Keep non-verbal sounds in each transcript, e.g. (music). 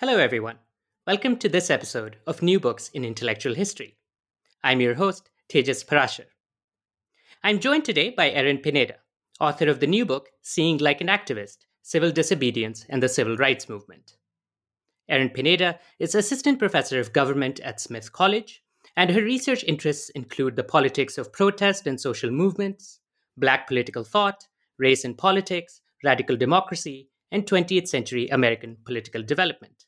Hello, everyone. Welcome to this episode of New Books in Intellectual History. I'm your host, Tejas Parashar. I'm joined today by Erin Pineda, author of the new book, Seeing Like an Activist Civil Disobedience and the Civil Rights Movement. Erin Pineda is Assistant Professor of Government at Smith College, and her research interests include the politics of protest and social movements, Black political thought, race and politics, radical democracy, and 20th century American political development.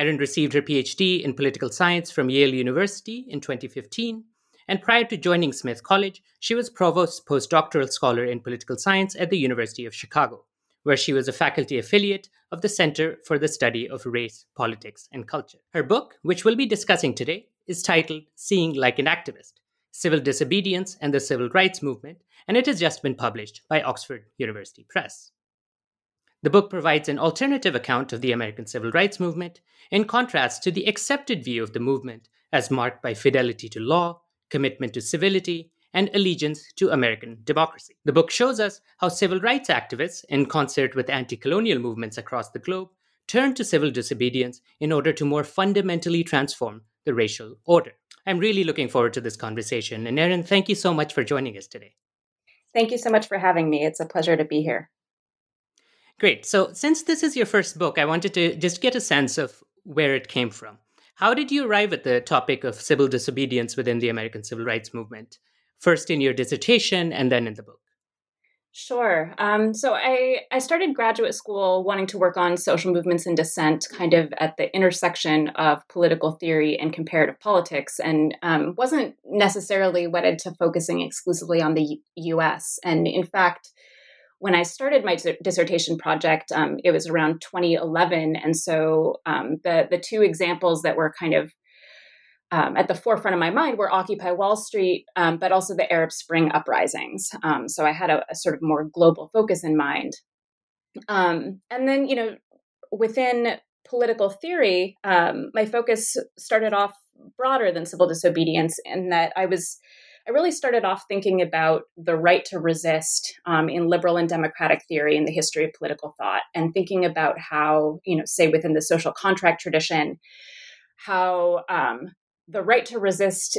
Erin received her PhD in political science from Yale University in 2015, and prior to joining Smith College, she was provost postdoctoral scholar in political science at the University of Chicago, where she was a faculty affiliate of the Center for the Study of Race, Politics, and Culture. Her book, which we'll be discussing today, is titled Seeing Like an Activist Civil Disobedience and the Civil Rights Movement, and it has just been published by Oxford University Press. The book provides an alternative account of the American civil rights movement, in contrast to the accepted view of the movement as marked by fidelity to law, commitment to civility, and allegiance to American democracy. The book shows us how civil rights activists, in concert with anti colonial movements across the globe, turned to civil disobedience in order to more fundamentally transform the racial order. I'm really looking forward to this conversation. And Erin, thank you so much for joining us today. Thank you so much for having me. It's a pleasure to be here. Great. So, since this is your first book, I wanted to just get a sense of where it came from. How did you arrive at the topic of civil disobedience within the American civil rights movement? First in your dissertation and then in the book. Sure. Um, so I, I started graduate school wanting to work on social movements and dissent, kind of at the intersection of political theory and comparative politics, and um, wasn't necessarily wedded to focusing exclusively on the U- US. And in fact, when I started my dissertation project, um, it was around 2011, and so um, the the two examples that were kind of um, at the forefront of my mind were Occupy Wall Street, um, but also the Arab Spring uprisings. Um, so I had a, a, sort of more global focus in mind. Um, and then, you know, within political theory, my focus started off broader than civil disobedience, in that I was I really started off thinking about the right to resist um, in liberal and democratic theory in the history of political thought, and thinking about how, you know, say within the social contract tradition, how um, the right to resist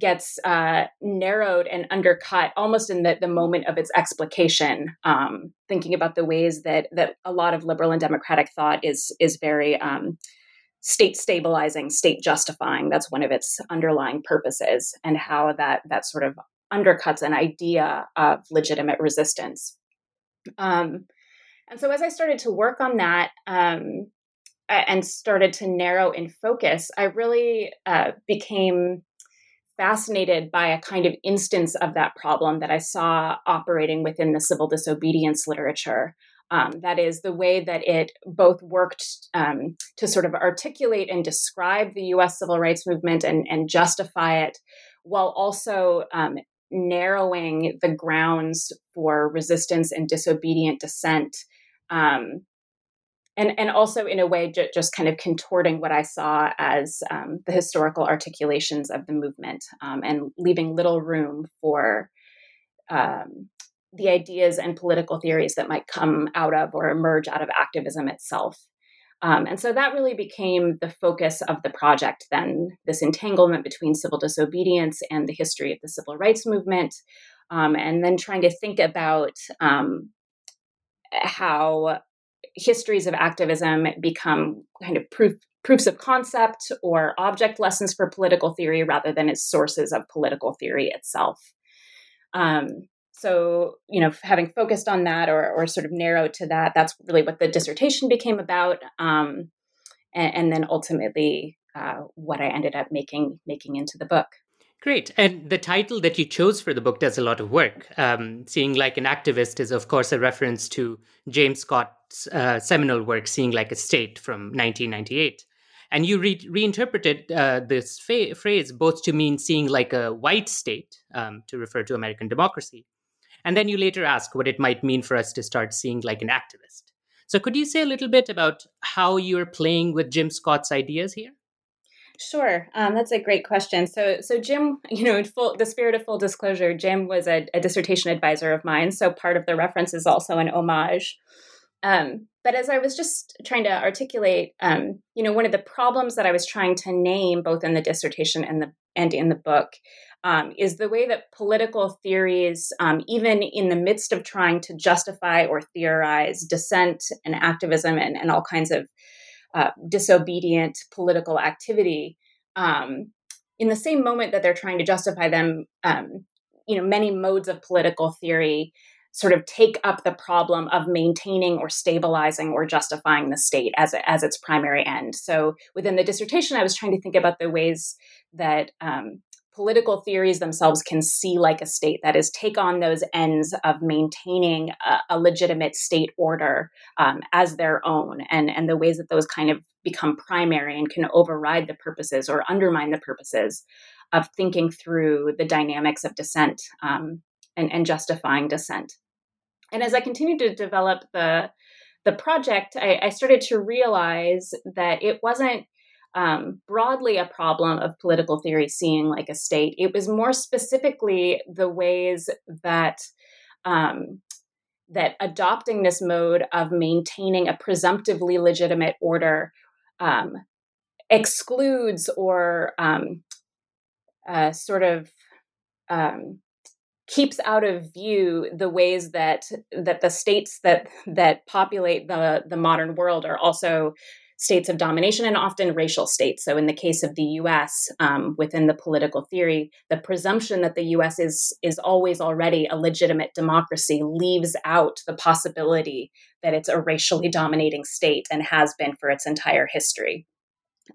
gets uh, narrowed and undercut almost in the, the moment of its explication. Um, thinking about the ways that that a lot of liberal and democratic thought is is very um, state stabilizing, state justifying. That's one of its underlying purposes, and how that that sort of undercuts an idea of legitimate resistance. Um, and so, as I started to work on that um, and started to narrow in focus, I really uh, became fascinated by a kind of instance of that problem that I saw operating within the civil disobedience literature. Um, that is the way that it both worked um, to sort of articulate and describe the US civil rights movement and, and justify it, while also um, narrowing the grounds for resistance and disobedient dissent. Um, and, and also, in a way, ju- just kind of contorting what I saw as um, the historical articulations of the movement um, and leaving little room for um, the ideas and political theories that might come out of or emerge out of activism itself. Um, and so that really became the focus of the project then this entanglement between civil disobedience and the history of the civil rights movement. Um, and then trying to think about um, how histories of activism become kind of proof, proofs of concept or object lessons for political theory rather than as sources of political theory itself. Um, so you know having focused on that or, or sort of narrowed to that that's really what the dissertation became about um, and, and, then ultimately uh, what i ended up making making into the book Great. And the title that you chose for the book does a lot of work. Um, Seeing Like an Activist is, of course, a reference to James Scott's uh, seminal work, Seeing Like a State from 1998. And you re- reinterpreted uh, this fa- phrase both to mean seeing like a white state, um, to refer to American democracy. And then you later ask what it might mean for us to start seeing like an activist. So, could you say a little bit about how you're playing with Jim Scott's ideas here? Sure, um, that's a great question. So, so Jim, (laughs) you know, full the spirit of full disclosure, Jim was a, a dissertation advisor of mine. So, part of the reference is also an homage. Um, but as I was just trying to articulate, um, you know, one of the problems that I was trying to name, both in the dissertation and the and in the book, um, is the way that political theories, um, even in the midst of trying to justify or theorize dissent and activism and, and all kinds of uh, disobedient political activity, um, in the same moment that they're trying to justify them, um, you know, many modes of political theory sort of take up the problem of maintaining or stabilizing or justifying the state as, as its primary end. So within the dissertation, I was trying to think about the ways that um, political theories themselves can see like a state that is take on those ends of maintaining a, a legitimate state order um, as their own and, and the ways that those kind of become primary and can override the purposes or undermine the purposes of thinking through the dynamics of dissent um, and, and justifying dissent. And as I continued to develop the the project, I, I started to realize that it wasn't um, broadly a problem of political theory seeing like a state. It was more specifically the ways that um, that adopting this mode of maintaining a presumptively legitimate order um, excludes or um, uh, sort of um, keeps out of view the ways that that the states that that populate the the modern world are also states of domination and often racial states. So, in the case of the U.S., um, within the political theory, the presumption that the U.S. is is always already a legitimate democracy leaves out the possibility that it's a racially dominating state and has been for its entire history.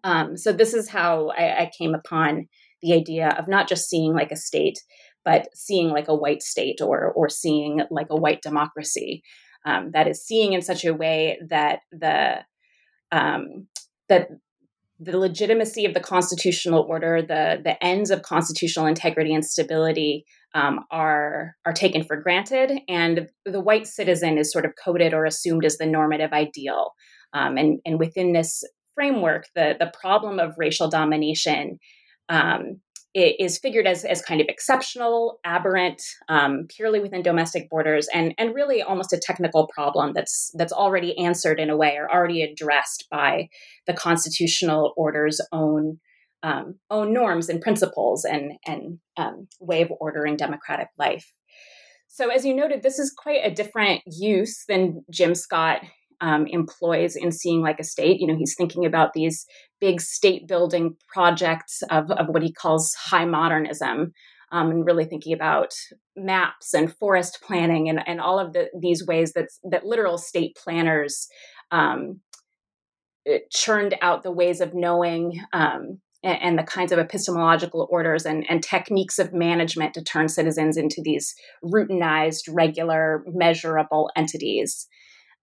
Um, so, this is how I, I came upon the idea of not just seeing like a state, but seeing like a white state or or seeing like a white democracy. Um, that is seeing in such a way that the um, that the legitimacy of the constitutional order, the the ends of constitutional integrity and stability um, are are taken for granted, and the white citizen is sort of coded or assumed as the normative ideal. Um, and and within this framework, the the problem of racial domination um, is figured as, as kind of exceptional, aberrant, um, purely within domestic borders, and and really almost a technical problem that's that's already answered in a way or already addressed by the constitutional order's own um, own norms and principles and and um, way of ordering democratic life. So, as you noted, this is quite a different use than Jim Scott um, employs in seeing like a state. You know, he's thinking about these big state building projects of, of what he calls high modernism. Um, and really thinking about maps and forest planning and, and all of the, these ways that that literal state planners um, churned out the ways of knowing um, and, and, the kinds of epistemological orders and, and techniques of management to turn citizens into these routinized, regular, measurable entities.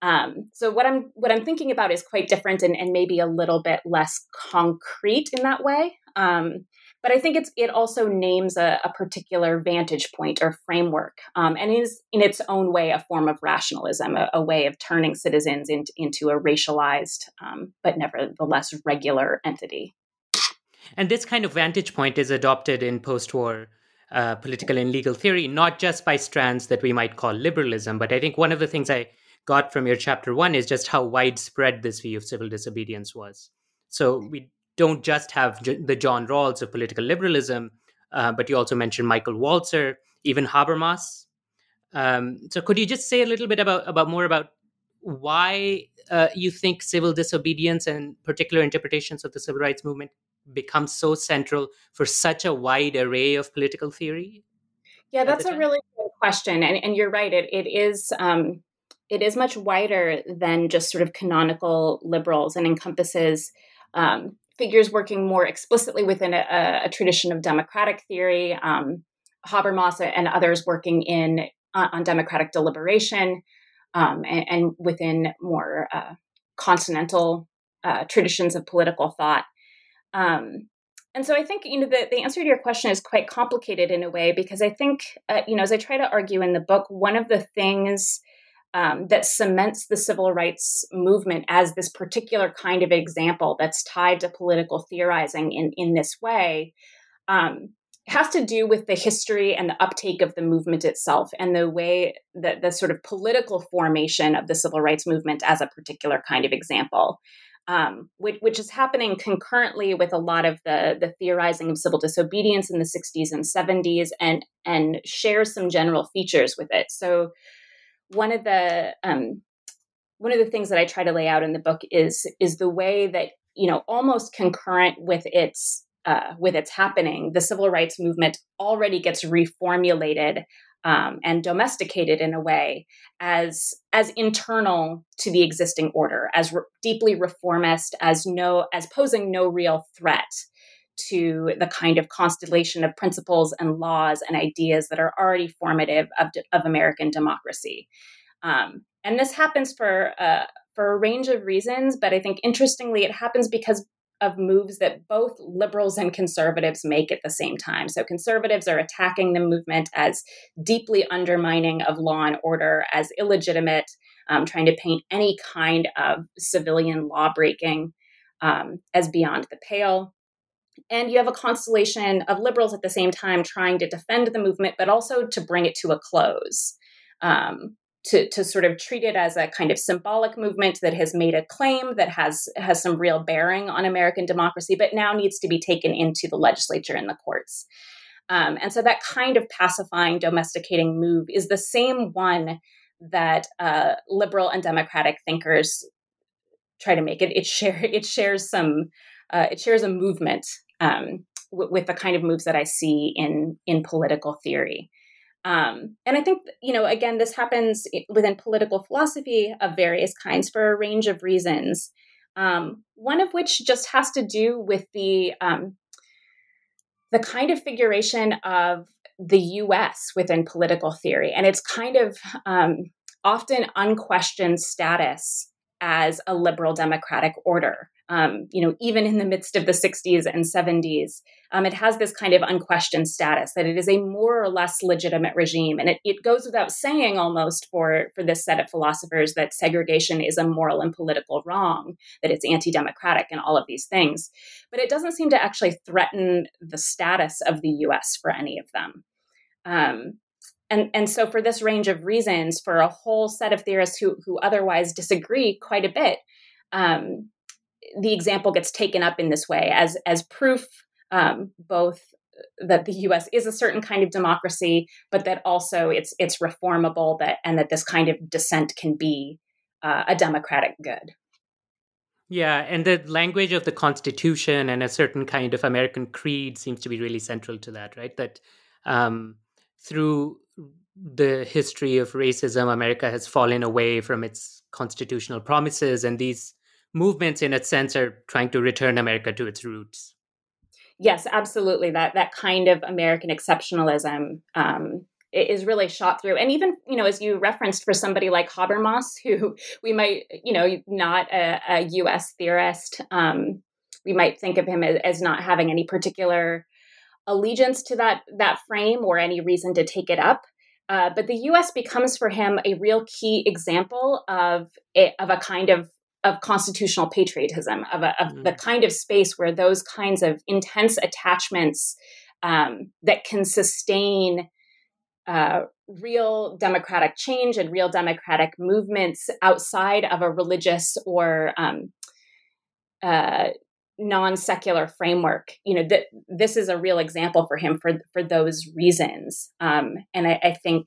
Um, so what I'm what I'm thinking about is quite different and, and maybe a little bit less concrete in that way. Um, but I think it's it also names a, a particular vantage point or framework, um, and is in its own way a form of rationalism, a, a way of turning citizens in, into a racialized um, but nevertheless regular entity. And this kind of vantage point is adopted in post-war uh, political and legal theory, not just by strands that we might call liberalism, but I think one of the things I got from your chapter one is just how widespread this view of civil disobedience was. So we don't just have the John Rawls of political liberalism, uh, but you also mentioned Michael Walzer, even Habermas. Um, so could you just say a little bit about, about more about why uh, you think civil disobedience and particular interpretations of the civil rights movement become so central for such a wide array of political theory? Yeah, that's a really good question, and, and you're right. It it is um, it is much wider than just sort of canonical liberals and encompasses um, figures working more explicitly within a, a tradition of democratic theory, um, Habermas and others working in uh, on democratic deliberation, um, and, and, within more uh, continental uh, traditions of political thought. Um, and so I think you know the, the answer to your question is quite complicated in a way because I think uh, you know as I try to argue in the book, one of the things um, that cements the civil rights movement as this particular kind of example that's tied to political theorizing in in this way um, has to do with the history and the uptake of the movement itself and the way that the sort of political formation of the civil rights movement as a particular kind of example um, which, which, is happening concurrently with a lot of the, the theorizing of civil disobedience in the 60s and 70s and, and shares some general features with it. So one of the um, one of the things that I try to lay out in the book is is the way that you know almost concurrent with its uh, with its happening, the civil rights movement already gets reformulated um, and domesticated in a way as as internal to the existing order, as re- deeply reformist, as no as posing no real threat to the kind of constellation of principles and laws and ideas that are already formative of, of American democracy. Um, and this happens for uh, for a range of reasons, but I think interestingly, it happens because of moves that both liberals and conservatives make at the same time. So conservatives are attacking the movement as deeply undermining of law and order, as illegitimate, um, trying to paint any kind of civilian law breaking um, as beyond the pale. And you have a constellation of liberals at the same time trying to defend the movement, but also to bring it to a close. Um, to, to sort of treat it as a kind of symbolic movement that has made a claim that has has some real bearing on American democracy, but now needs to be taken into the legislature and the courts. Um, and so that kind of pacifying, domesticating move is the same one that uh, liberal and democratic thinkers try to make. It it share it shares some uh, it shares a movement um, w- with the kind of moves that I see in in political theory. Um, and I think, you know, again, this happens within political philosophy of various kinds for a range of reasons. Um, one of which just has to do with the um, the kind of figuration of the U.S. within political theory, and its kind of um, often unquestioned status as a liberal democratic order um, you know, even in the midst of the 60s and 70s, um, it has this kind of unquestioned status that it is a more or less legitimate regime. And it, it goes without saying almost for, for this set of philosophers that segregation is a moral and political wrong, that it's anti democratic, and all of these things. But it doesn't seem to actually threaten the status of the US for any of them. Um, and, and so, for this range of reasons, for a whole set of theorists who, who otherwise disagree quite a bit, um, the example gets taken up in this way as as proof um, both that the U.S. is a certain kind of democracy, but that also it's it's reformable that and that this kind of dissent can be uh, a democratic good. Yeah, and the language of the Constitution and a certain kind of American creed seems to be really central to that, right? That um, through the history of racism, America has fallen away from its constitutional promises, and these movements in a sense are trying to return america to its roots. Yes absolutely. That that kind of american exceptionalism um, is really shot through. And even you know as you referenced for somebody like habermas (laughs) who we might you know not a, a us theorist um, we might think of him as, as not having any particular allegiance to that that frame or any reason to take it up. Uh, but the U.S. becomes for him a real key example of a, of a kind of of constitutional patriotism, of, a, of mm. the kind of space where those kinds of intense attachments um, that can sustain uh, real democratic change and real democratic movements outside of a religious or um, uh, non-secular framework you know that this is a real example for him for for those reasons um, and I, I think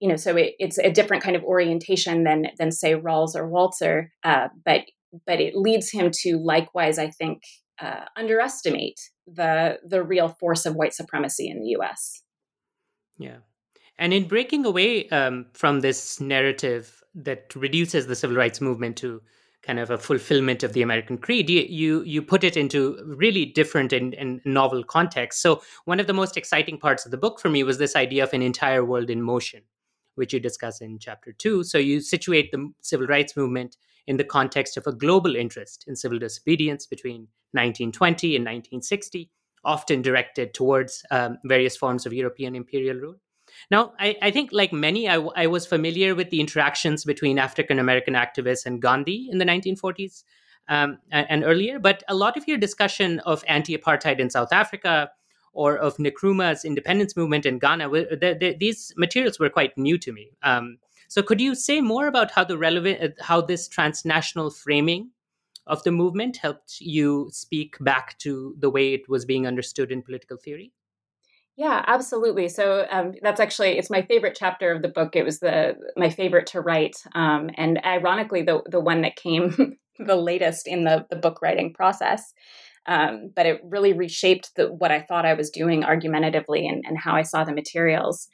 you know, so it, it's a different kind of orientation than than say Rawls or Walzer, uh, but but it leads him to likewise, I think, uh, underestimate the the real force of white supremacy in the U.S. Yeah, and in breaking away um, from this narrative that reduces the civil rights movement to kind of a fulfillment of the American creed, you you, you put it into really different and, and novel context. So one of the most exciting parts of the book for me was this idea of an entire world in motion which you discuss in chapter two. So you situate the civil rights movement in the context of a global interest in civil disobedience between 1920 and 1960, often directed towards um, various forms of European imperial rule. Now, I, I think, like many, I, I, was familiar with the interactions between African American activists and Gandhi in the 1940s um, and, and, earlier, but a lot of your discussion of anti apartheid in South Africa or of Nkrumah's independence movement in Ghana, these materials were quite new to me. Um, so, could you say more about how the relevant, uh, how this transnational framing of the movement helped you speak back to the way it was being understood in political theory? Yeah, absolutely. So um, that's actually it's my favorite chapter of the book. It was the my favorite to write, um, and ironically, the the one that came (laughs) the latest in the the book writing process. Um, but it really reshaped the, what I thought I was doing argumentatively and, and how I saw the materials.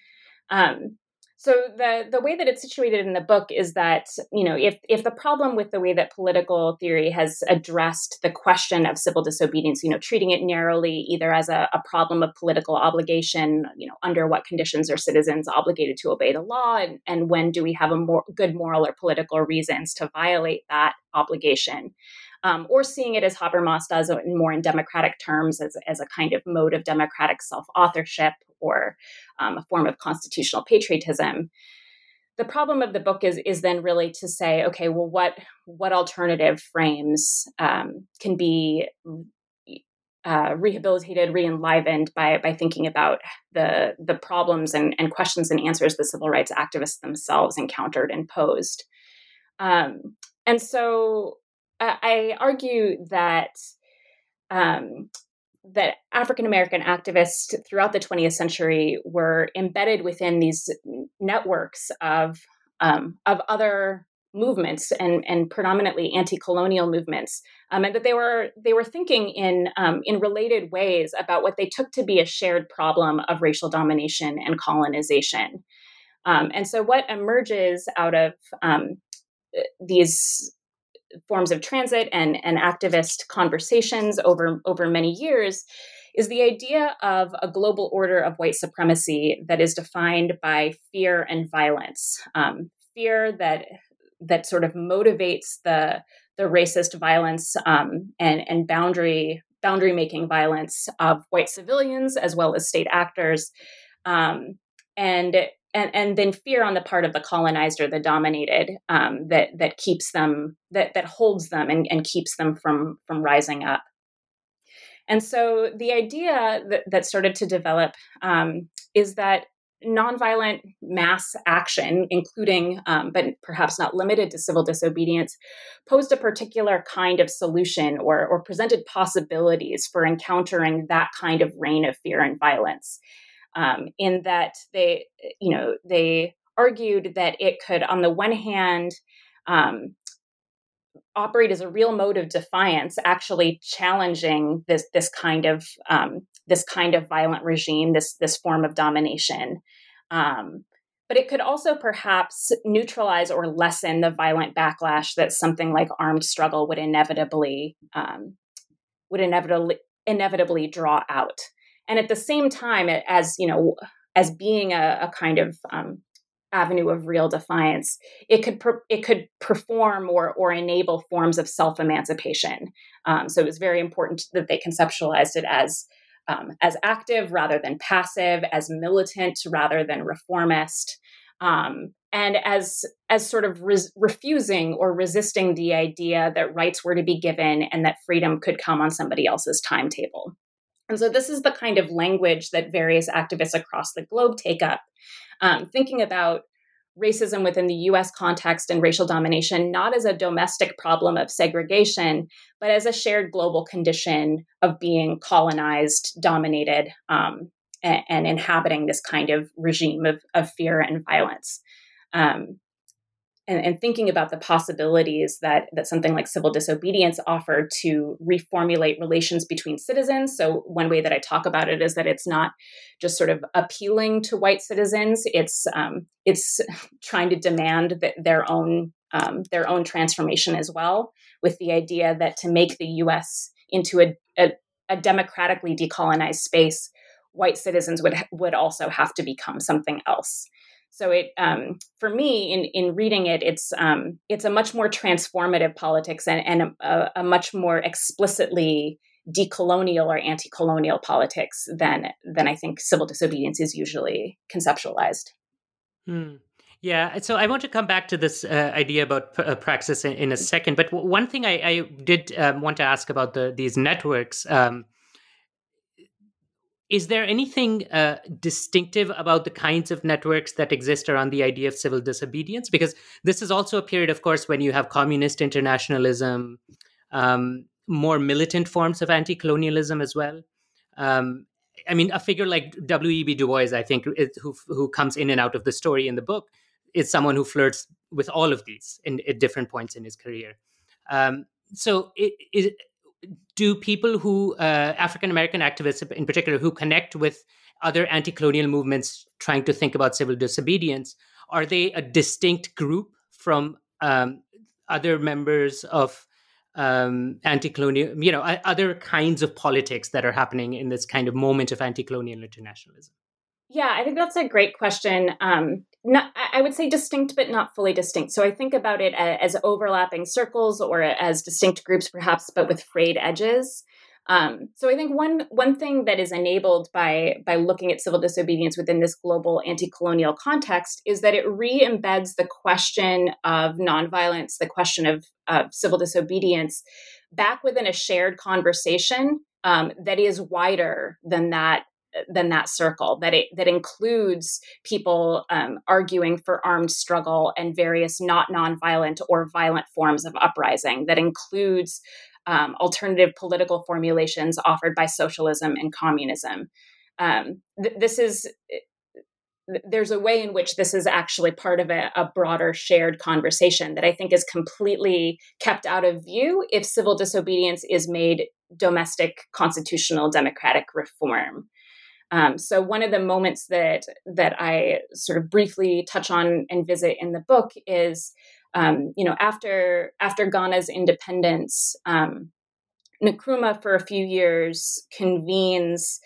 Um, so the the way that it's situated in the book is that you know if if the problem with the way that political theory has addressed the question of civil disobedience, you know, treating it narrowly either as a, a problem of political obligation, you know, under what conditions are citizens obligated to obey the law, and, and when do we have a more good moral or political reasons to violate that obligation um, or seeing it as Habermas does in more in democratic terms as, as a kind of mode of democratic self authorship or um, a form of constitutional patriotism. The problem of the book is is then really to say, okay, well, what what alternative frames um, can be uh, rehabilitated, re-enlivened by by thinking about the the problems and, and questions and answers the civil rights activists themselves encountered and posed. Um, and so I argue that um, that African American activists throughout the 20th century were embedded within these networks of um, of other movements and and predominantly anti-colonial movements, um, and that they were they were thinking in um, in related ways about what they took to be a shared problem of racial domination and colonization. Um, and so, what emerges out of um, these forms of transit and, and activist conversations over, over many years is the idea of a global order of white supremacy that is defined by fear and violence. Um, fear that that sort of motivates the the racist violence um, and and boundary boundary making violence of white civilians as well as state actors, um, and and and then fear on the part of the colonized or the dominated um, that that keeps them that that holds them and, and keeps them from from rising up. And so the idea that, that started to develop um, is that nonviolent mass action, including um, but perhaps not limited to civil disobedience, posed a particular kind of solution or, or presented possibilities for encountering that kind of reign of fear and violence um, in that they, you know, they argued that it could, on the one hand, um, operate as a real mode of defiance, actually challenging this this kind of um, this kind of violent regime, this this form of domination. Um, but it could also perhaps neutralize or lessen the violent backlash that something like armed struggle would inevitably um, would inevitably inevitably draw out and at the same time as you know as being a, a kind of um, avenue of real defiance it could per, it could perform or or enable forms of self emancipation um, so it was very important that they conceptualized it as um, as active rather than passive as militant rather than reformist. Um, and as as sort of res- refusing or resisting the idea that rights were to be given and that freedom could come on somebody else's timetable and so, this is the kind of language that various activists across the globe take up, um, thinking about racism within the US context and racial domination not as a domestic problem of segregation, but as a shared global condition of being colonized, dominated, um, and, and, inhabiting this kind of regime of, of fear and violence. Um, and, and, thinking about the possibilities that that something like civil disobedience offered to reformulate relations between citizens. So one way that I talk about it is that it's not just sort of appealing to white citizens; it's um, it's (laughs) trying to demand that their own um, their own transformation as well, with the idea that to make the U.S. into a, a, a democratically decolonized space, white citizens would would also have to become something else. So it, um, for me, in in reading it, it's um, it's a much more transformative politics and and a, a much more explicitly decolonial or anti-colonial politics than than I think civil disobedience is usually conceptualized. Hmm. Yeah, so I want to come back to this uh, idea about uh, praxis in, in, a second. But w- one thing I, I did um, want to ask about the these networks um, is there anything uh, distinctive about the kinds of networks that exist around the idea of civil disobedience? Because this is also a period, of course, when you have communist internationalism, um, more militant forms of anti colonialism as well. Um, I mean, a figure like W.E.B. Du Bois, I think, who, who comes in and out of the story in the book, is someone who flirts with all of these in, at different points in his career. Um, so, it, it, do people who uh, African American activists in particular who connect with other anti-colonial movements trying to think about civil disobedience are they a distinct group from um, other members of um, anti-colonial you know other kinds of politics that are happening in this kind of moment of anti-colonial internationalism yeah, I think that's a great question. Um, not, I would say distinct, but not fully distinct. So I think about it as overlapping circles or as distinct groups, perhaps, but with frayed edges. Um, so I think one one thing that is enabled by by looking at civil disobedience within this global anti-colonial context is that it re-embeds the question of nonviolence, the question of, civil disobedience, back within a shared conversation um, that is wider than that than that circle that it that includes people um, arguing for armed struggle and various not nonviolent or violent forms of uprising that includes um, alternative political formulations offered by socialism and communism um, th- this is there's a way in which this is actually part of a, a, broader shared conversation that I think is completely kept out of view if civil disobedience is made domestic constitutional democratic reform. Um, so one of the moments that that I sort of briefly touch on and visit in the book is, um, you know, after after Ghana's independence, um, Nkrumah for a few years convenes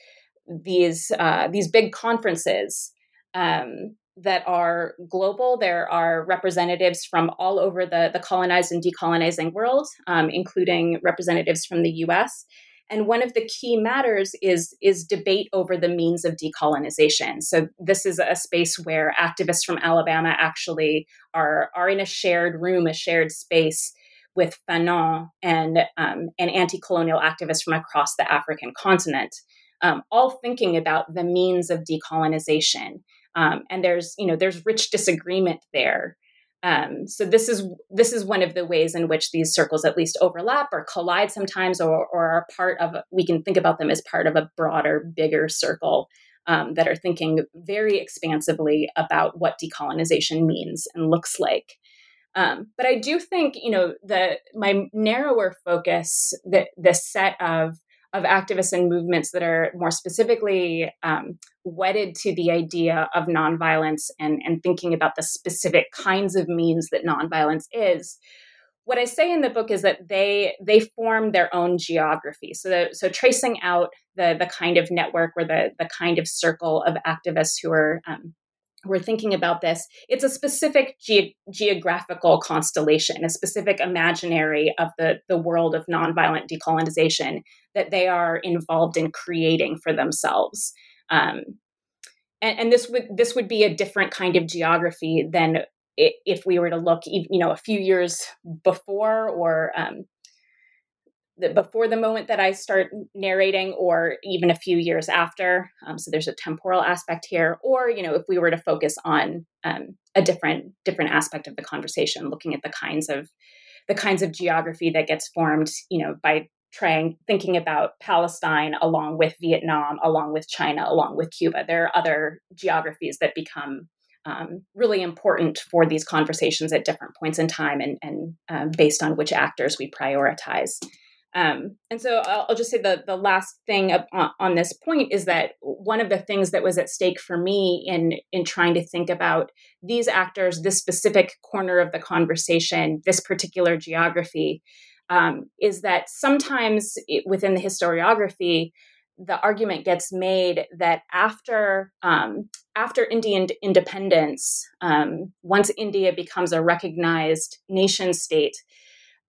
these uh, these big conferences um, that are global. There are representatives from all over the, the colonized and decolonizing world, um, including representatives from the US. And one of the key matters is, is debate over the means of decolonization. So this is a space where activists from Alabama actually are, are in a shared room, a shared space with Fanon and, um, and anti-colonial activists from across the African continent, um, all thinking about the means of decolonization. Um, and there's, you know, there's rich disagreement there. Um, so this is this is one of the ways in which these circles at least overlap or collide sometimes, or, or are part of. We can think about them as part of a broader, bigger circle um, that are thinking very expansively about what decolonization means and looks like. Um, but I do think you know the my narrower focus, that the set of of activists and movements that are more specifically um, wedded to the idea of nonviolence and, and thinking about the specific kinds of means that nonviolence is what I say in the book is that they they form their own geography. So the, so tracing out the the kind of network or the the kind of circle of activists who are um, we're thinking about this, it's a specific ge- geographical constellation, a specific imaginary of the, the world of nonviolent decolonization that they are involved in creating for themselves. Um, and, and, this would this would be a different kind of geography than if we were to look, you know, a few years before or um, before the moment that I start narrating, or even a few years after. Um, so there's a temporal aspect here, or you know, if we were to focus on um, a different different aspect of the conversation, looking at the kinds of the kinds of geography that gets formed, you know, by trying thinking about Palestine along with Vietnam, along with China, along with Cuba. There are other geographies that become um, really important for these conversations at different points in time and, and um, based on which actors we prioritize. Um, and so I'll, I'll, just say the, the last thing on, on, this point is that one of the things that was at stake for me in, in trying to think about these actors, this specific corner of the conversation, this particular geography, um, is that sometimes it, within the historiography, the argument gets made that after um, after Indian independence, um, once India becomes a recognized nation state,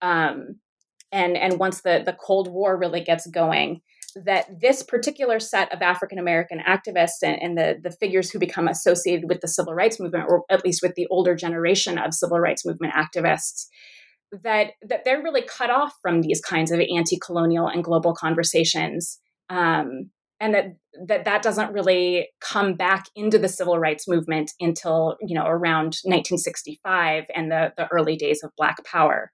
um, and and once the the Cold War really gets going, that this particular set of African American activists and, and, the, the figures who become associated with the civil rights movement, or at least with the older generation of civil rights movement activists, that that they're really cut off from these kinds of anti-colonial and global conversations. Um, and that, that that doesn't really come back into the civil rights movement until you know around 1965 and the, the early days of black power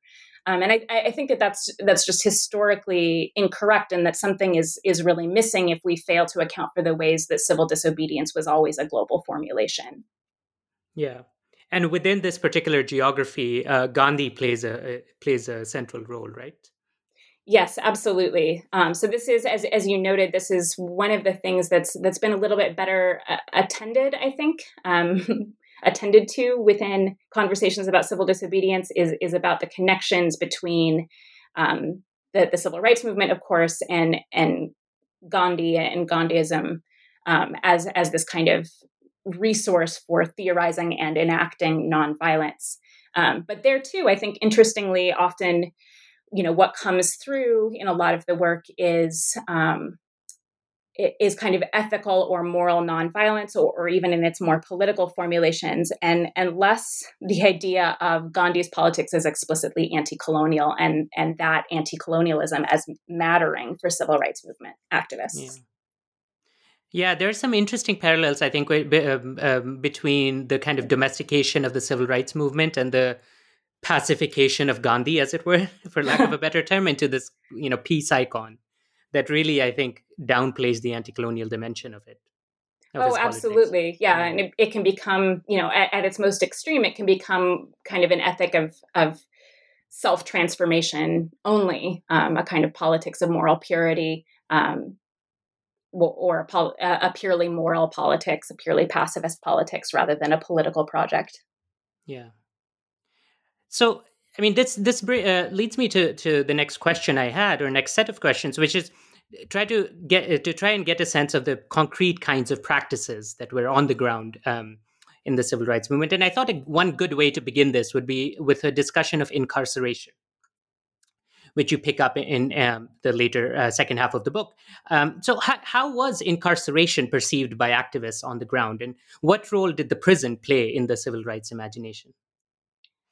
um, and I, I, think that that's that's just historically incorrect, and that something is is really missing if we fail to account for the ways that civil disobedience was always a global formulation. Yeah, and within this particular geography, uh, Gandhi plays a, plays a central role, right? Yes, absolutely. Um, so this is, as as you noted, this is one of the things that's that's been a little bit better uh, attended, I think. Um, (laughs) attended to within conversations about civil disobedience is is about the connections between um, the, the civil rights movement, of course, and and Gandhi and Gandhiism um, as as this kind of resource for theorizing and enacting nonviolence. Um, but there too, I think interestingly, often, you know, what comes through in a lot of the work is um, is kind of ethical or moral nonviolence, or, or even in its more political formulations, and and less the idea of Gandhi's politics as explicitly anti-colonial and and that anti-colonialism as mattering for civil rights movement activists. Yeah. Yeah, there are some interesting parallels, I think, um, um, between the kind of domestication of the civil rights movement and the pacification of Gandhi, as it were, (laughs) for lack of a (laughs) better term, into this, you know, peace icon that really, I think, downplays the anti-colonial dimension of it. Of oh, absolutely, yeah, and it, it, can become, you know, at, at, its most extreme, it can become kind of an ethic of of self transformation only, um, a kind of politics of moral purity. Um, or a, pol- a, purely moral politics, a purely pacifist politics, rather than a political project. Yeah. So, I mean, this this uh, leads me to to the next question I had, or next set of questions, which is try to get to try and get a sense of the concrete kinds of practices that were on the ground um, in the civil rights movement. And I thought one good way to begin this would be with a discussion of incarceration, which you pick up in um, the later uh, second half of the book. Um, so, how, how was incarceration perceived by activists on the ground, and what role did the prison play in the civil rights imagination?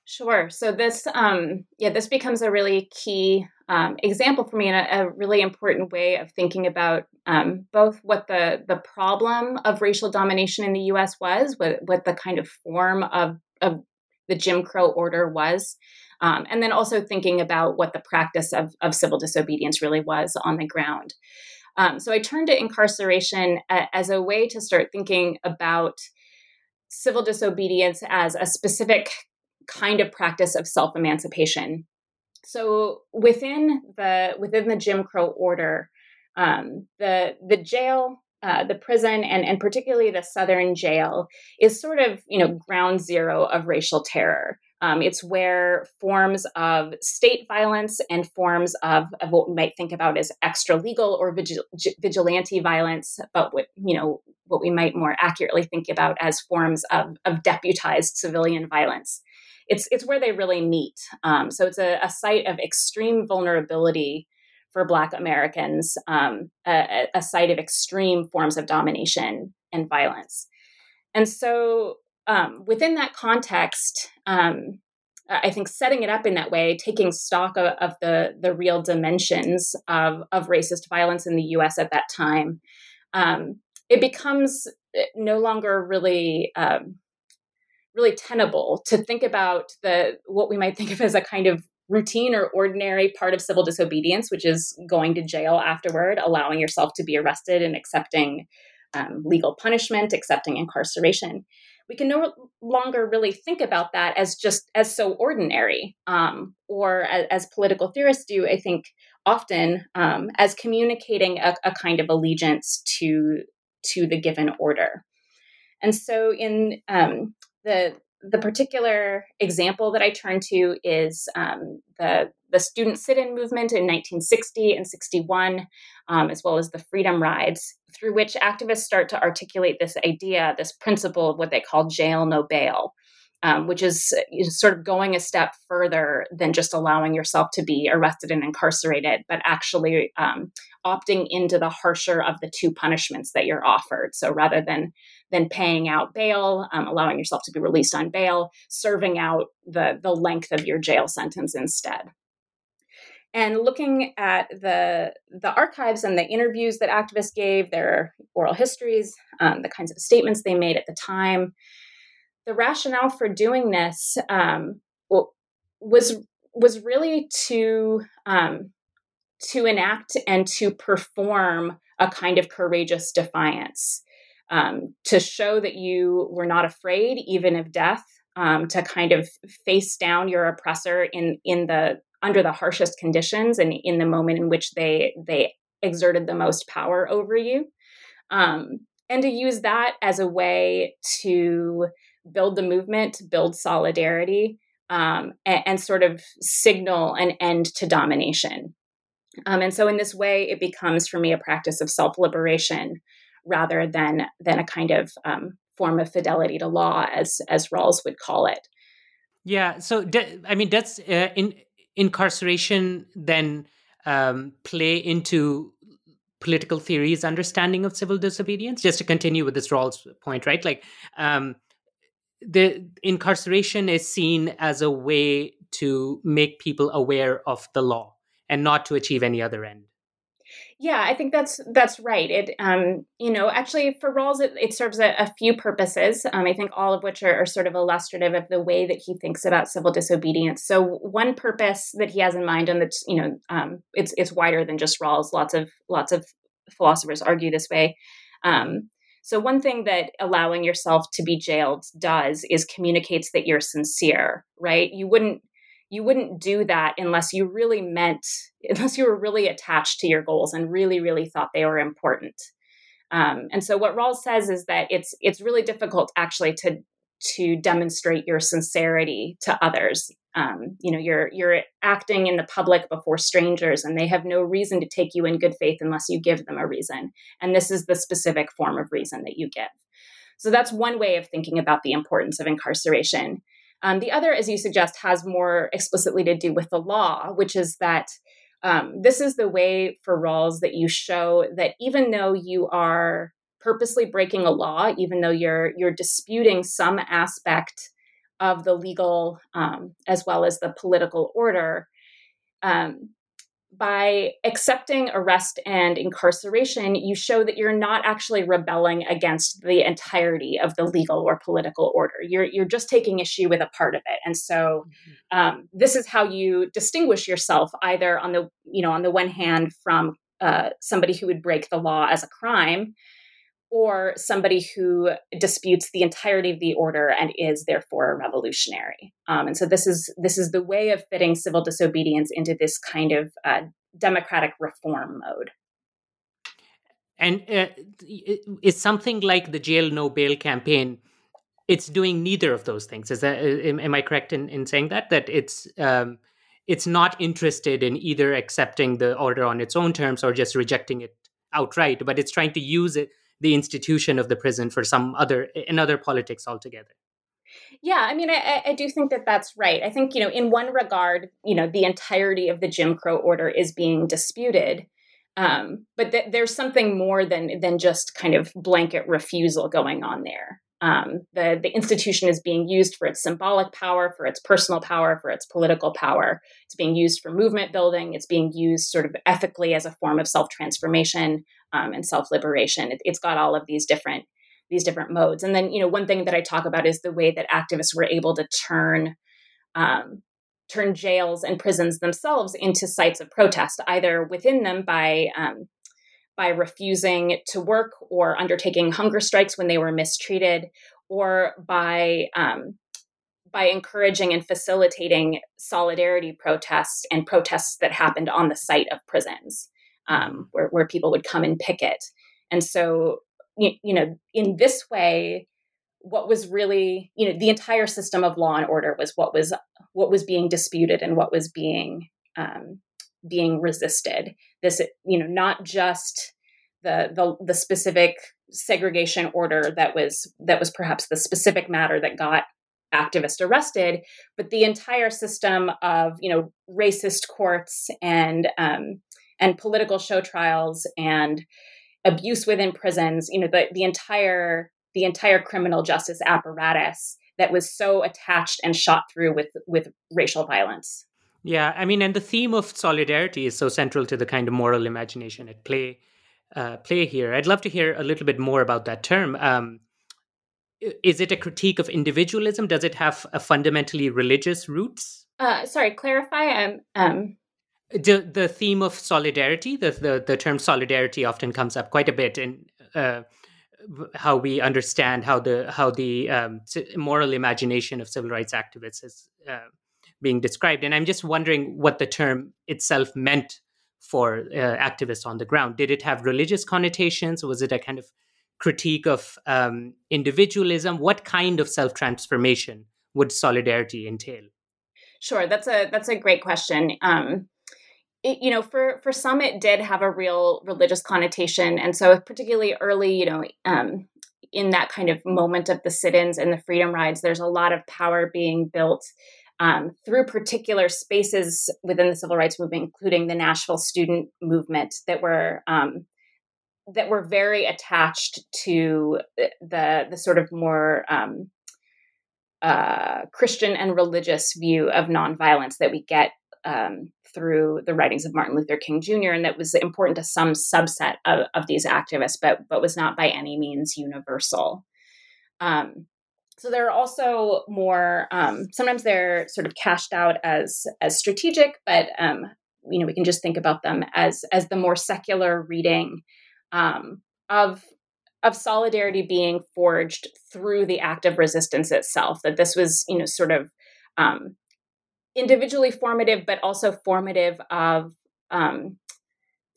Sure. So this, um, yeah, this becomes a really key um, example for me and a, a, really important way of thinking about um, both what the the problem of racial domination in the U.S. was, what what the kind of form of of the Jim Crow order was, um, and then also thinking about what the practice of of civil disobedience really was on the ground. Um, so I turned to incarceration a, as a way to start thinking about civil disobedience as a specific kind of practice of self emancipation so within the within the Jim Crow order, um, the the jail, uh, the prison, and and particularly the Southern jail is sort of you know ground zero of racial terror. Um, it's where forms of state violence and forms of, of what we might think about as extra legal or vigil- vigilante violence, but what you know what we might more accurately think about as forms of, of deputized civilian violence it's it's where they really meet. Um, so it's a, a, site of extreme vulnerability for Black Americans, um, a, a, site of extreme forms of domination and violence. And so um, within that context, um, I think setting it up in that way, taking stock of, of, the the real dimensions of of racist violence in the U.S. at that time, um, it becomes eh, no longer really um, really tenable to think about the what we might think of as a kind of routine or ordinary part of civil disobedience, which is going to jail afterward, allowing yourself to be arrested and accepting um, legal punishment, accepting incarceration. We can no longer really think about that as just as so ordinary, um, or as, as, political theorists do. I think often um, as communicating a, a kind of allegiance to to the given order. And so, in um, the the particular example that I turn to is um, the the student sit-in movement in 1960 and 61, um, as well as the freedom rides, through which activists start to articulate this idea, this principle of what they call jail no bail, um, which is sort of going a step further than just allowing yourself to be arrested and incarcerated, but actually um, opting into the harsher of the two punishments that you're offered. So rather than than paying out bail, um, allowing yourself to be released on bail, serving out the the length of your jail sentence instead. And looking at the the archives and the interviews that activists gave, their oral histories, um, the kinds of statements they made at the time, the rationale for doing this um, was was really to um, to enact and to perform a kind of courageous defiance, um, to show that you were not afraid even of death, um, to kind of face down your oppressor in in the under the harshest conditions and in the moment in which they they exerted the most power over you, um, and to use that as a way to build the movement, build solidarity, um, and, and, sort of signal an end to domination. Um, and so, in this way, it becomes for me a practice of self liberation rather than than a kind of um, form of fidelity to law, as as Rawls would call it. Yeah. So, I mean, does uh, in incarceration then um, play into political theory's understanding of civil disobedience? Just to continue with this Rawls point, right? Like, um, the incarceration is seen as a way to make people aware of the law and not to achieve any other end. Yeah, I think that's that's right. It, um, you know, actually for Rawls, it, it serves a, a, few purposes. Um, I think all of which are, are, sort of illustrative of the way that he thinks about civil disobedience. So one purpose that he has in mind, and that's you know, um, it's it's wider than just Rawls. Lots of lots of philosophers argue this way. Um, so, one thing that allowing yourself to be jailed does is communicates that you're sincere, right? You wouldn't you wouldn't do that unless you really meant (laughs) unless you were really attached to your goals and really really thought they were important um, and so what rawls says is that it's it's really difficult actually to to demonstrate your sincerity to others. Um, you know you're you're acting in the public before strangers and they have no reason to take you in good faith unless you give them a reason. And this is the specific form of reason that you give. So that's one way of thinking about the importance of incarceration. Um, the other as you suggest has more explicitly to do with the law which is that um, this is the way for rawls that you show that even though you are purposely breaking a law even though you're you're disputing some aspect of the legal um, as well as the political order. Um, by accepting arrest and incarceration, you show that you're not actually rebelling against the entirety of the legal or political order. You're, you're just taking issue with a part of it. And so mm-hmm. um, this is how you distinguish yourself either on the, you know, on the one hand from uh, somebody who would break the law as a crime, or somebody who disputes the entirety of the order and is therefore a revolutionary. Um, and so this is this is the way of fitting civil disobedience into this kind of uh, democratic reform mode. And uh, it's something like the jail no bail campaign. It's doing neither of those things. Is that uh, am I correct in, in saying that that it's um, it's not interested in either accepting the order on its own terms or just rejecting it outright, but it's trying to use it the institution of the prison for some other another politics altogether yeah i mean I, I do think that that's right i think you know in one regard you know the entirety of the jim crow order is being disputed um, but th- there's something more than than just kind of blanket refusal going on there um, the the institution is being used for its symbolic power, for its personal power, for its political power. It's being used for movement building. It's being used sort of ethically as a form of self transformation um, and self liberation. It, it's got all of these different these different modes. And then you know one thing that I talk about is the way that activists were able to turn um, turn jails and prisons themselves into sites of protest, either within them by um, by refusing to work or undertaking hunger strikes when they were mistreated, or by um, by encouraging and facilitating solidarity protests and protests that happened on the site of prisons, um, where, where people would come and pick it. And so, you, you know, in this way, what was really you know the entire system of law and order was what was what was being disputed and what was being um, being resisted this you know not just the the, the specific segregation order that was that was perhaps the specific matter that got activists arrested but the entire system of you know racist courts and um, and political show trials and abuse within prisons you know the, the entire the entire criminal justice apparatus that was so attached and shot through with with racial violence. Yeah i mean and the theme of solidarity is so central to the kind of moral imagination at play uh, play here. I'd love to hear a little bit more about that term. Um, is it a critique of individualism? Does it have a fundamentally religious roots? Uh, sorry clarify um, um the the theme of solidarity the, the the term solidarity often comes up quite a bit in uh, how we understand how the how the um, moral imagination of civil rights activists is uh, being described. And i'm just wondering what the term itself meant for uh, activists on the ground. Did it have religious connotations? Was it a kind of critique of um, individualism? What kind of self transformation would solidarity entail? Sure that's a that's a great question. Um, it, you know, for for some, it did have a real religious connotation, and so particularly early, you know, um, in that kind of moment of the sit-ins and the freedom rides, there's a lot of power being built um, through particular spaces within the civil rights movement, including the Nashville student movement, that were um, that were very attached to the the sort of more um, uh, Christian and religious view of nonviolence that we get um, through the writings of Martin Luther King Jr. and that was important to some subset of, of these activists, but but was not by any means universal. Um, so there are also more. Um, sometimes they're sort of cashed out as as strategic, but um, you know we can just think about them as as the more secular reading um, of of solidarity being forged through the act of resistance itself. That this was you know sort of um, individually formative, but also formative of um,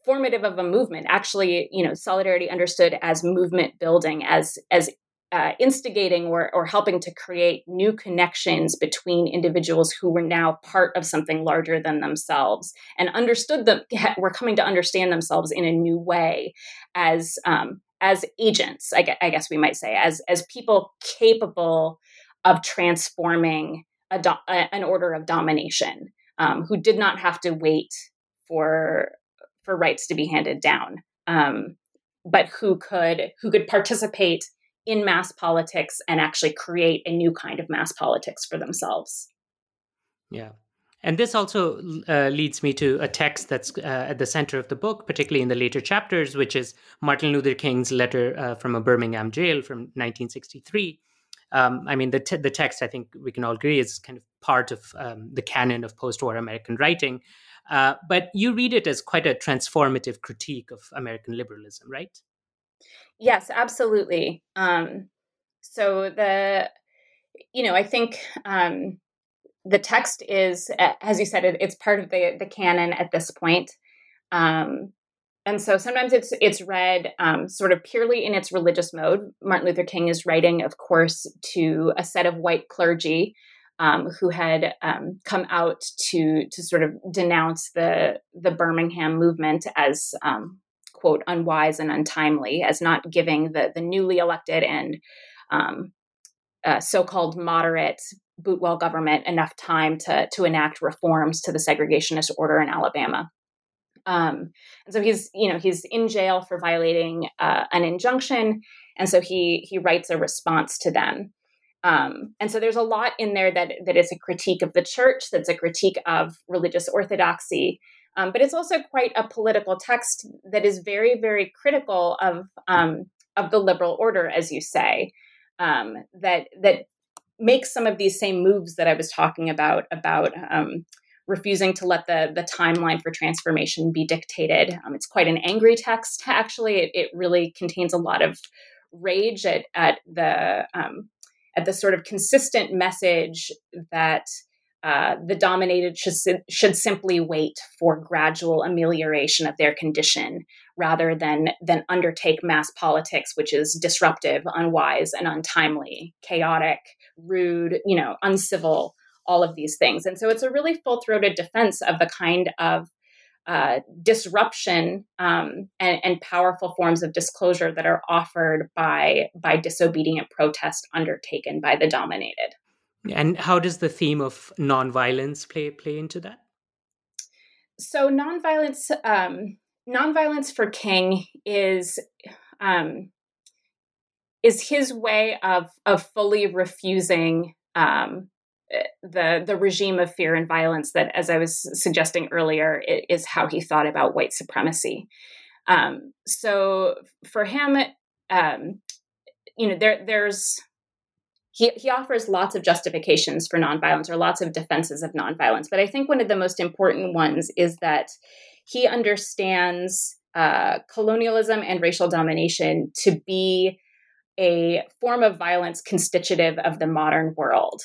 formative of a movement. Actually, you know, solidarity understood as movement building, as as uh, instigating or, or helping to create new connections between individuals who were now part of something larger than themselves and understood them (laughs) were coming to understand themselves in a new way as um, as agents I I guess we might say as as people capable of transforming a do- a, an order of domination um, who did not have to wait for for rights to be handed down, um, but who could who could participate in mass politics and actually create a new kind of mass politics for themselves. Yeah. And this also uh, leads me to a text that's uh, at the center of the book, particularly in the later chapters, which is Martin Luther King's letter uh, from a Birmingham jail from 1963, um, I mean, the, t- the text, I think we can all agree, is kind of part of um, the canon of post war American writing. Uh, but you read it as quite a transformative critique of American liberalism, right? Yes, absolutely. Um, so the, you know, I think um, the text is, as you said, it, it's part of the the canon at this point. Um, and so sometimes it's it's read um, sort of purely in its religious mode. Martin Luther King is writing, of course, to a set of white clergy um, who had um, come out to to sort of denounce the the Birmingham movement as um, quote unwise and untimely, as not giving the the newly elected and um, uh, so-called moderate Boutwell government enough time to to enact reforms to the segregationist order in Alabama. Um, and so he's, you know, he's in jail for violating uh, an injunction, and so he he writes a response to them. Um, and so there's a lot in there that that is a critique of the church, that's a critique of religious orthodoxy, um, but it's also quite a political text that is very, very critical of um, of the liberal order, as you say, um, that that makes some of these same moves that I was talking about about um, refusing to let the the timeline for transformation be dictated. Um, it's quite an angry text, (laughs) actually. It, it, really contains a lot of rage at at the um, at the sort of consistent message that uh, the dominated should, should simply wait for gradual amelioration of their condition rather than than undertake mass politics which is disruptive unwise and untimely chaotic rude you know uncivil all of these things and so it's a really full-throated defense of the kind of uh, disruption um, and, and, powerful forms of disclosure that are offered by by disobedient protest undertaken by the dominated. And how does the theme of nonviolence play play into that? So nonviolence, um, nonviolence for King is um, is his way of of fully refusing um, the the regime of fear and violence that, as I was suggesting earlier, is how he thought about white supremacy. Um, so for him, um, you know, there there's he, he offers lots of justifications for nonviolence or lots of defenses of nonviolence. But I think one of the most important ones is that he understands uh, colonialism and racial domination to be a form of violence constitutive of the modern world.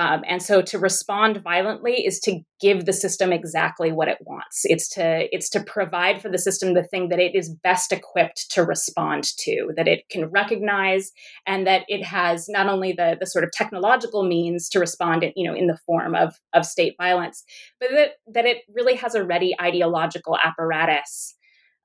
Um, and so to respond violently is to give the system exactly what it wants. It's to it's to provide for the system the thing that it is best equipped to respond to, that it can recognize, and that it has not only the the sort of technological means to respond, in, you know, in the form of of state violence, but that that it really has a ready ideological apparatus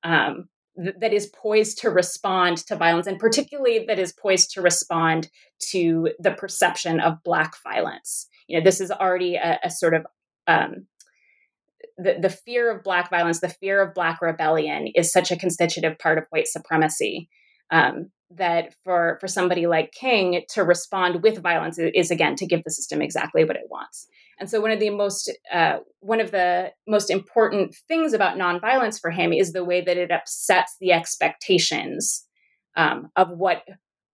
um, that is poised to respond to violence, and particularly that is poised to respond to the perception of Black violence. You know, this is already a, a sort of um, the, the fear of Black violence, the fear of Black rebellion is such a constitutive part of white supremacy um, that for for somebody like King to respond with violence is, is, again to give the system exactly what it wants. And so one of the most uh, one of the most important things about nonviolence for him is the way that it upsets the expectations um, of what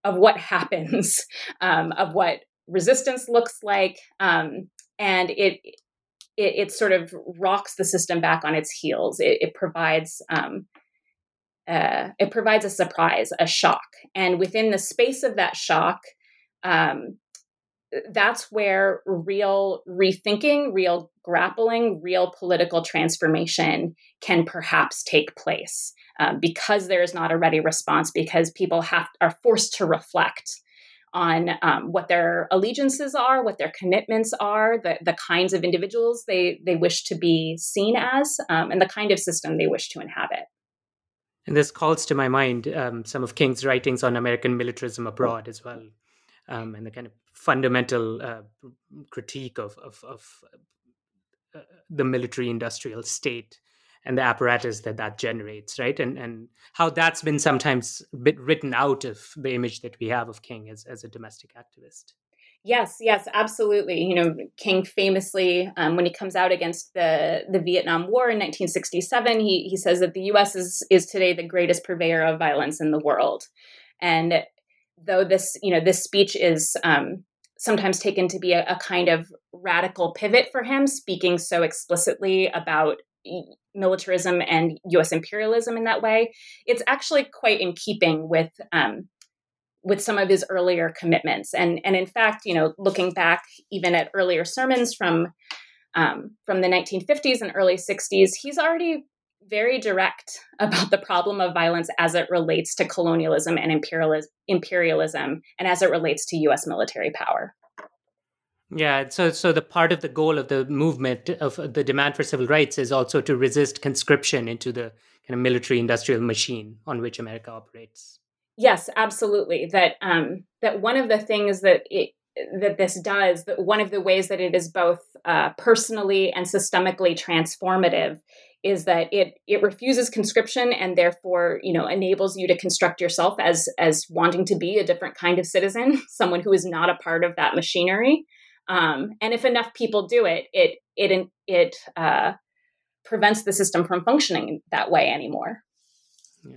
of what happens, (laughs) um, of what resistance looks like, um, and it, it, it sort of rocks the system back on its heels. It, it provides um, uh, it provides a surprise, a shock, and within the space of that shock, um, that's where real rethinking, real grappling, real political transformation can perhaps take place um, because there is not a ready response, because people have are forced to reflect on um, what their allegiances are, what their commitments are, the, the kinds of individuals they, they wish to be seen as, um, and the kind of system they wish to inhabit. And this calls to my mind um, some of King's writings on American militarism abroad as well, um, and the kind of fundamental uh, critique of, of, of uh, the military industrial state and the apparatus that that generates, right? And and how that's been sometimes bit written out of the image that we have of King as as a domestic activist. Yes, yes, absolutely. You know, King famously, um, when he comes out against the the Vietnam War in 1967, he he says that the U.S. is is today the greatest purveyor of violence in the world, and though this you know this speech is um, sometimes taken to be a, a kind of radical pivot for him, speaking so explicitly about militarism and U.S. imperialism in that way, it's actually quite in keeping with um, with some of his earlier commitments. And and in fact, you know, looking back even at earlier sermons from um, from the 1950s and early 60s, he's already very direct (laughs) about the problem of violence as it relates to colonialism and imperialism, imperialism and as it relates to U.S. military power. Yeah, so so the part of the goal of the movement of the demand for civil rights is also to resist conscription into the kind of military industrial machine on which America operates. Yes, absolutely. That um, that one of the things that it, that this does, that one of the ways that it is both uh, personally and systemically transformative, is that it it refuses conscription and therefore you know enables you to construct yourself as as wanting to be a different kind of citizen, (laughs) someone who is not a part of that machinery. Um, and if enough people do it, it it it uh, prevents the system from functioning that way anymore. Yeah.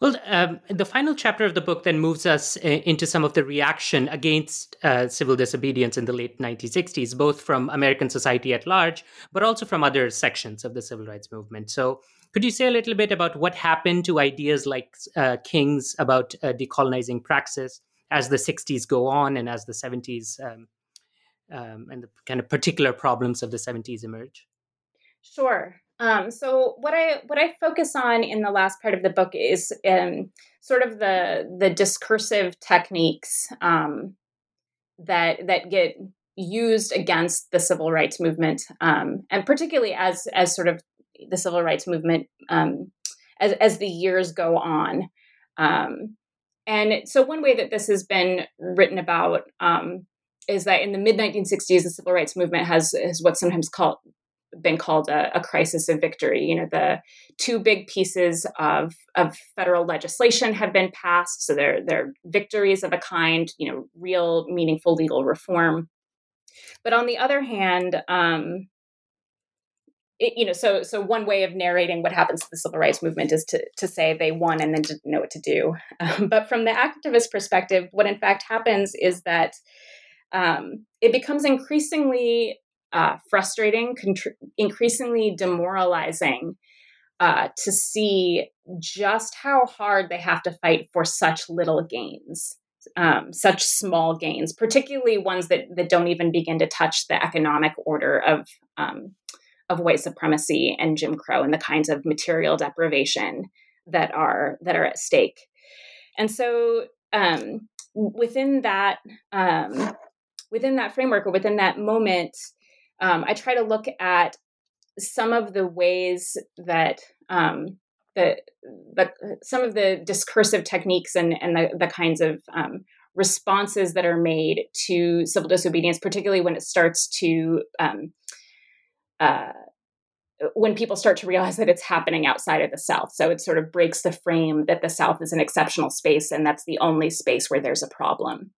Well, um, the final chapter of the book then moves us uh, into some of the reaction against uh, civil disobedience in the late 1960s, both from American society at large, but also from other sections of the civil rights movement. So, could you say a little bit about what happened to ideas like uh, King's about uh, decolonizing praxis as the 60s go on and as the 70s um, um, and the kind of particular problems of the 70s emerge? Sure. Um, so what I what I focus on in the last part of the book is um, sort of the the discursive techniques um, that that get used against the civil rights movement, um, and particularly as as sort of the civil rights movement um, as as the years go on. Um, and so one way that this has been written about is that in the mid 1960s, the civil rights movement has, has what's sometimes called been called a, a, crisis of victory. You know, the two big pieces of, of federal legislation have been passed, so they're they're victories of a kind. You know, real meaningful legal reform. But on the other hand, um, it, you know, so so one way of narrating what happens to the civil rights movement is to to say they won and then didn't know what to do. Um, (laughs) but from the activist perspective, what in fact happens is that um, it becomes increasingly uh, frustrating, contr- increasingly demoralizing uh, to see just how hard they have to fight for such little gains, um, such small gains, particularly ones that, that don't even begin to touch the economic order of um, of white supremacy and Jim Crow and the kinds of material deprivation that are that are at stake. And so um, within that um, within that framework or within that moment, um, I try to look at some of the ways that um, the, the some of the discursive techniques and and the, the kinds of um, responses that are made to civil disobedience, particularly when it starts to um, uh, when people start to realize that it's happening outside of the South. So it sort of breaks the frame that the South is an exceptional space and that's the only space where there's a problem.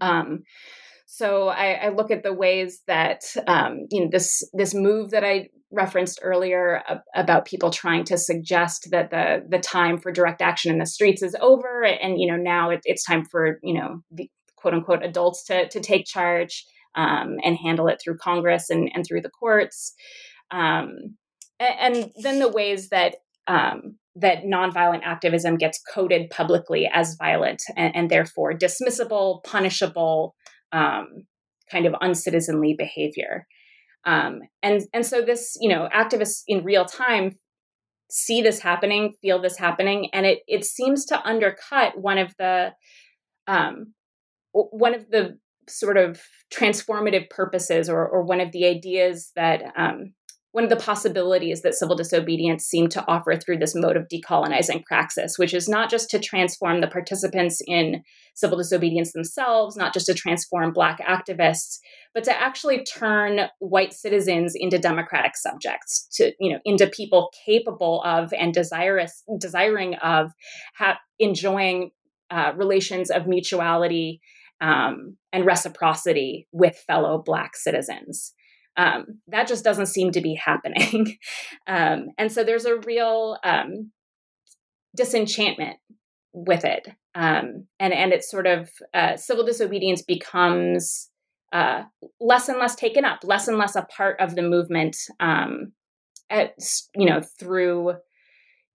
Um, so I, I, look at the ways that um, you know this this move that I referenced earlier about people trying to suggest that the the time for direct action in the streets is over, and you know now it, it's time for you know the quote unquote adults to to take charge um, and handle it through Congress and and through the courts, um, and, then the ways that um, that nonviolent activism gets coded publicly as violent and, and therefore dismissible, punishable, um, kind of uncitizenly behavior. Um, and and so this, you know, activists in real time see this happening, feel this happening, and it it seems to undercut one of the um, one of the sort of transformative purposes or, or one of the ideas that um, one of the possibilities that civil disobedience seemed to offer through this mode of decolonizing praxis, which is not just to transform the participants in civil disobedience themselves, not just to transform Black activists, but to actually turn white citizens into democratic subjects, to you know, into people capable of and desirous desiring of ha- enjoying uh, relations of mutuality um, and reciprocity with fellow Black citizens. Um, that just doesn't seem to be happening. (laughs) um, and so there's a real um, disenchantment with it. Um, and, and it's sort of uh, civil disobedience becomes uh, less and less taken up, less and less a part of the movement, um, at, you know, through,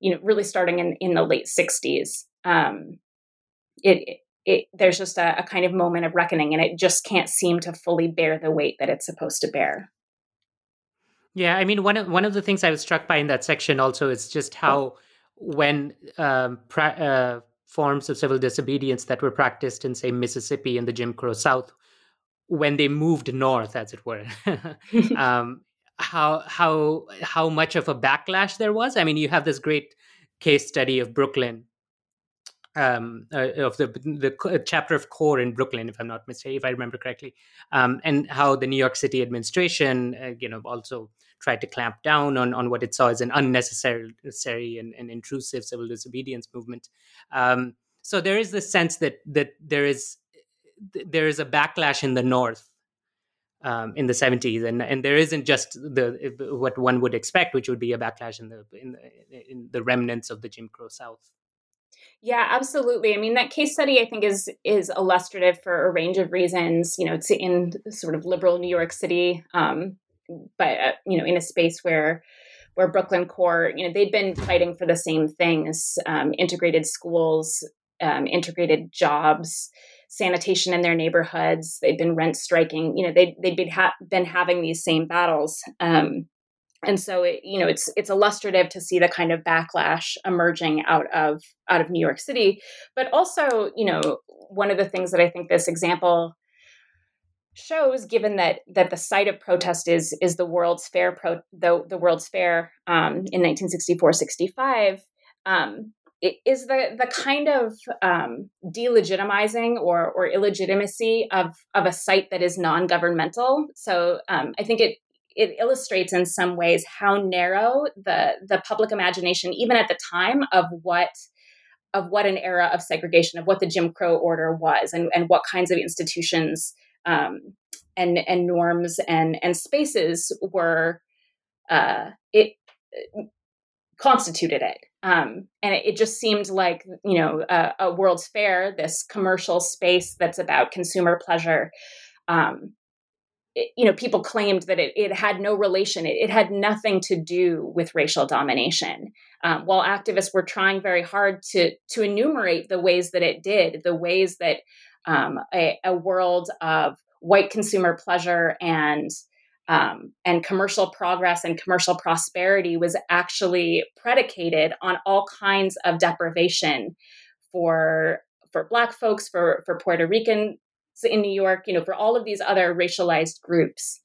you know, really starting in, in the late 60s. Um, it, it, there's just a, a, kind of moment of reckoning and it just can't seem to fully bear the weight that it's supposed to bear. Yeah i mean one of one of the things i was struck by in that section also is just how when um, pra- uh, forms of civil disobedience that were practiced in say mississippi and the jim crow south when they moved north as it were (laughs) (laughs) um, how how how much of a backlash there was. I mean you have this great case study of brooklyn um, uh, of the the chapter of CORE in Brooklyn, if I'm not mistaken, if I remember correctly, um, and how the New York City administration, uh, you know, also tried to clamp down on on what it saw as an unnecessary and, and intrusive civil disobedience movement. Um, so there is this sense that that there is there is a backlash in the North um, in the 70s, and and there isn't just the what one would expect, which would be a backlash in the in the, in the remnants of the Jim Crow South. Yeah, absolutely. I mean, that case study I think is is illustrative for a range of reasons. You know, it's in sort of liberal New York City, um, but uh, you know, in a space where where Brooklyn CORE, you know, they'd been fighting for the same things: um, integrated schools, um, integrated jobs, sanitation in their neighborhoods. They'd been rent striking. You know, they'd they'd been ha- been having these same battles. Um, and so it, you know it's it's illustrative to see the kind of backlash emerging out of out of New York City but also you know one of the things that I think this example shows given that that the site of protest is is the World's Fair pro the, the World's Fair um, in 1964-65 um, is the the kind of um, delegitimizing or or illegitimacy of of a site that is non-governmental. So um, I think it it illustrates in some ways how narrow the the public imagination, even at the time, of what of what an era of segregation, of what the Jim Crow order was, and, and what kinds of institutions um, and and norms and and spaces were uh, it constituted it. Um, and it, it, just seemed like you know a, a, World's Fair, this commercial space that's about consumer pleasure, um, you know, people claimed that it, it had no relation, it, it, had nothing to do with racial domination. Um, while activists were trying very hard to to enumerate the ways that it did, the ways that um, a, a, world of white consumer pleasure and um, and commercial progress and commercial prosperity was actually predicated on all kinds of deprivation for for black folks for for puerto rican in New York, you know, for all of these other racialized groups.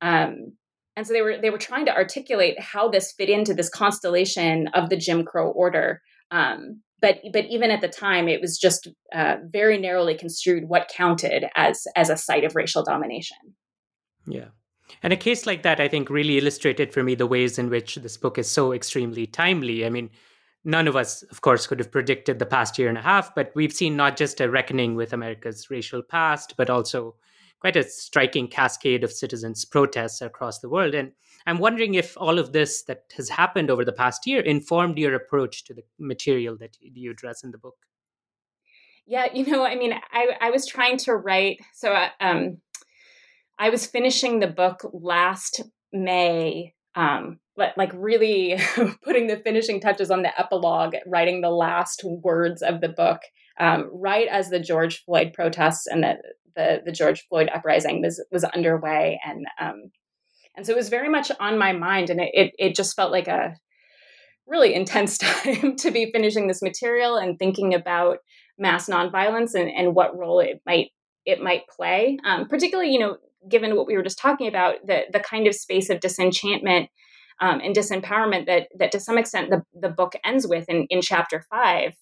Um, and so they were they were trying to articulate how this fit into this constellation of the Jim Crow order. Um, but but even at the time, it was just uh, very narrowly construed what counted as as a site of racial domination. Yeah. And a case like that, I think, really illustrated for me the ways in which this book is so extremely timely. I mean, none of us, of course, could have predicted the past year and a half, but we've seen not just a reckoning with America's racial past, but also quite a striking cascade of citizens' protests across the world. And I'm wondering if all of this that has happened over the past year informed your approach to the material that you address in the book. Yeah, you know, I mean, I, I was trying to write, so uh, um, I was finishing the book last May um, but like really (laughs) putting the finishing touches on the epilogue, writing the last words of the book, um, right as the George Floyd protests and the, the, the George Floyd uprising was was underway, and um, and so it was very much on my mind, and it, it, it just felt like a really intense (laughs) time to be finishing this material and thinking about mass nonviolence and, and what role it might it might play, um, particularly you know given what we were just talking about the the kind of space of disenchantment um, and disempowerment that that to some extent the, the book ends with in, in chapter five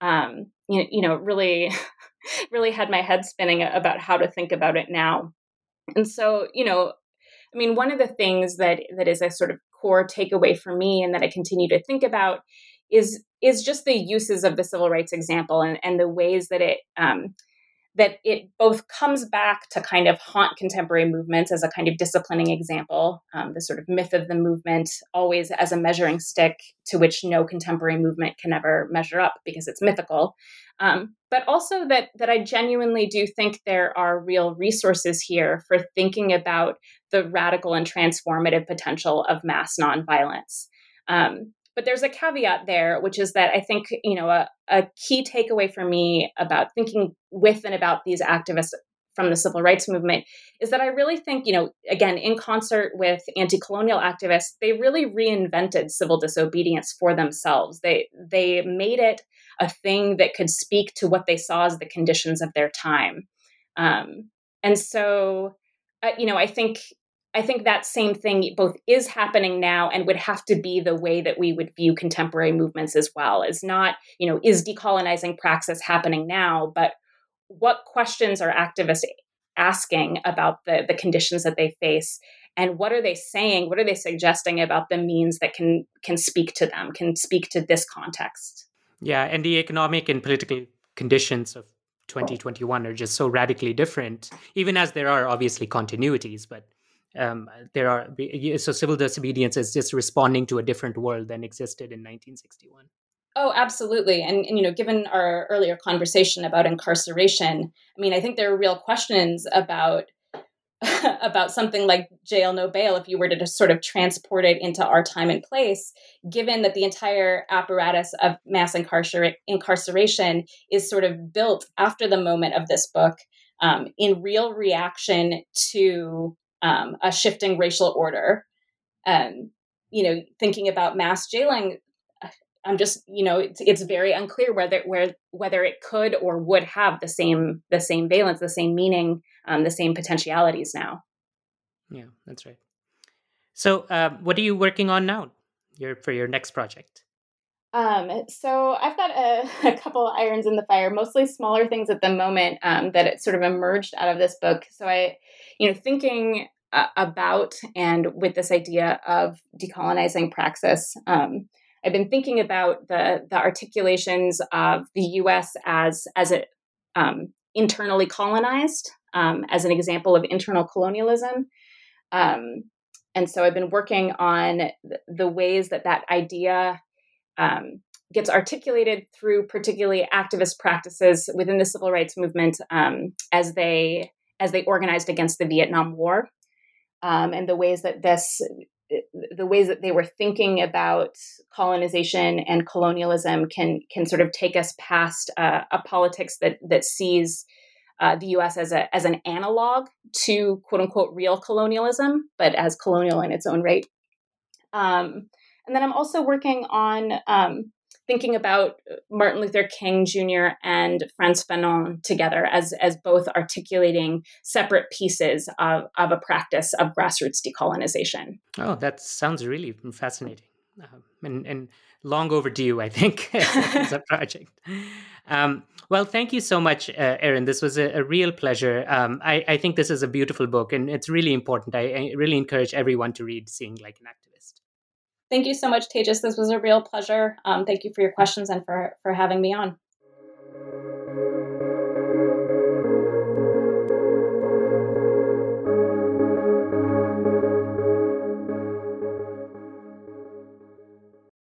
um, you, you know really (laughs) really had my head spinning about how to think about it now. And so you know i mean one of the things that that is a sort of core takeaway for me and that i continue to think about is is just the uses of the civil rights example and, and the ways that it um, that it both comes back to kind of haunt contemporary movements as a kind of disciplining example, um, the sort of myth of the movement, always as a measuring stick to which no contemporary movement can ever measure up because it's mythical. Um, but also that that I genuinely do think there are real resources here for thinking about the radical and transformative potential of mass nonviolence. Um, but there's a caveat there, which is that I think, you know, a, a key takeaway for me about thinking with and about these activists from the civil rights movement is that I really think, you know, again, in concert with anti colonial activists, they really reinvented civil disobedience for themselves. They, they made it a thing that could speak to what they saw as the conditions of their time. Um, and so, uh, you know, I think I think that same thing both is happening now and would have to be the way that we would view contemporary movements as well. Is not, you know, is decolonizing praxis happening now, but what questions are activists asking about the, the conditions that they face? And what are they saying? What are they suggesting about the means that can can speak to them can speak to this context? Yeah and the economic and political conditions of 2021 are just so radically different even as there are obviously continuities but um, there are so civil disobedience is just responding to a different world than existed in 1961 oh absolutely. And, and you know given our earlier conversation about incarceration i mean i think there are real questions about (laughs) about something like jail no bail if you were to just sort of transport it into our time and place given that the entire apparatus of mass incarcer- incarceration is sort of built after the moment of this book um, in real reaction to um, a shifting racial order um, you know thinking about mass jailing I'm just, you know, it's, it's very unclear whether where whether it could or would have the same the same valence, the same meaning, um, the same potentialities now. Yeah, that's right. So, uh, what are you working on now? Your for your next project? Um, so I've got a, (laughs) a, couple irons in the fire, mostly smaller things at the moment um, that it sort of emerged out of this book. So I, you know, thinking uh, about and with this idea of decolonizing praxis. Um, I've been thinking about the the articulations of the U.S. as as a um, internally colonized, um, as an example of internal colonialism. Um, and so I've been working on the ways that that idea um, gets articulated through particularly activist practices within the civil rights movement um, as they as they organized against the Vietnam War, um, and the ways that this the ways that they were thinking about colonization and colonialism can can sort of take us past uh, a politics that that sees uh, the U.S. as a as an analog to quote unquote real colonialism, but as colonial in its own right. Um, and then I'm also working on um, thinking about Martin Luther King Jr. and Frantz Fanon together as, as both articulating separate pieces of, of a practice of grassroots decolonization. Oh, that sounds really fascinating um, and, and long overdue, I think, (laughs) as a project. Um, well, thank you so much, uh, Erin. This was a, a real pleasure. Um, I, I, think this is a beautiful book and it's really important. I, I really encourage everyone to read Seeing Like an Activist. Thank you so much, Tejas. This was a real pleasure. Um, thank you for your questions and for, for having me on.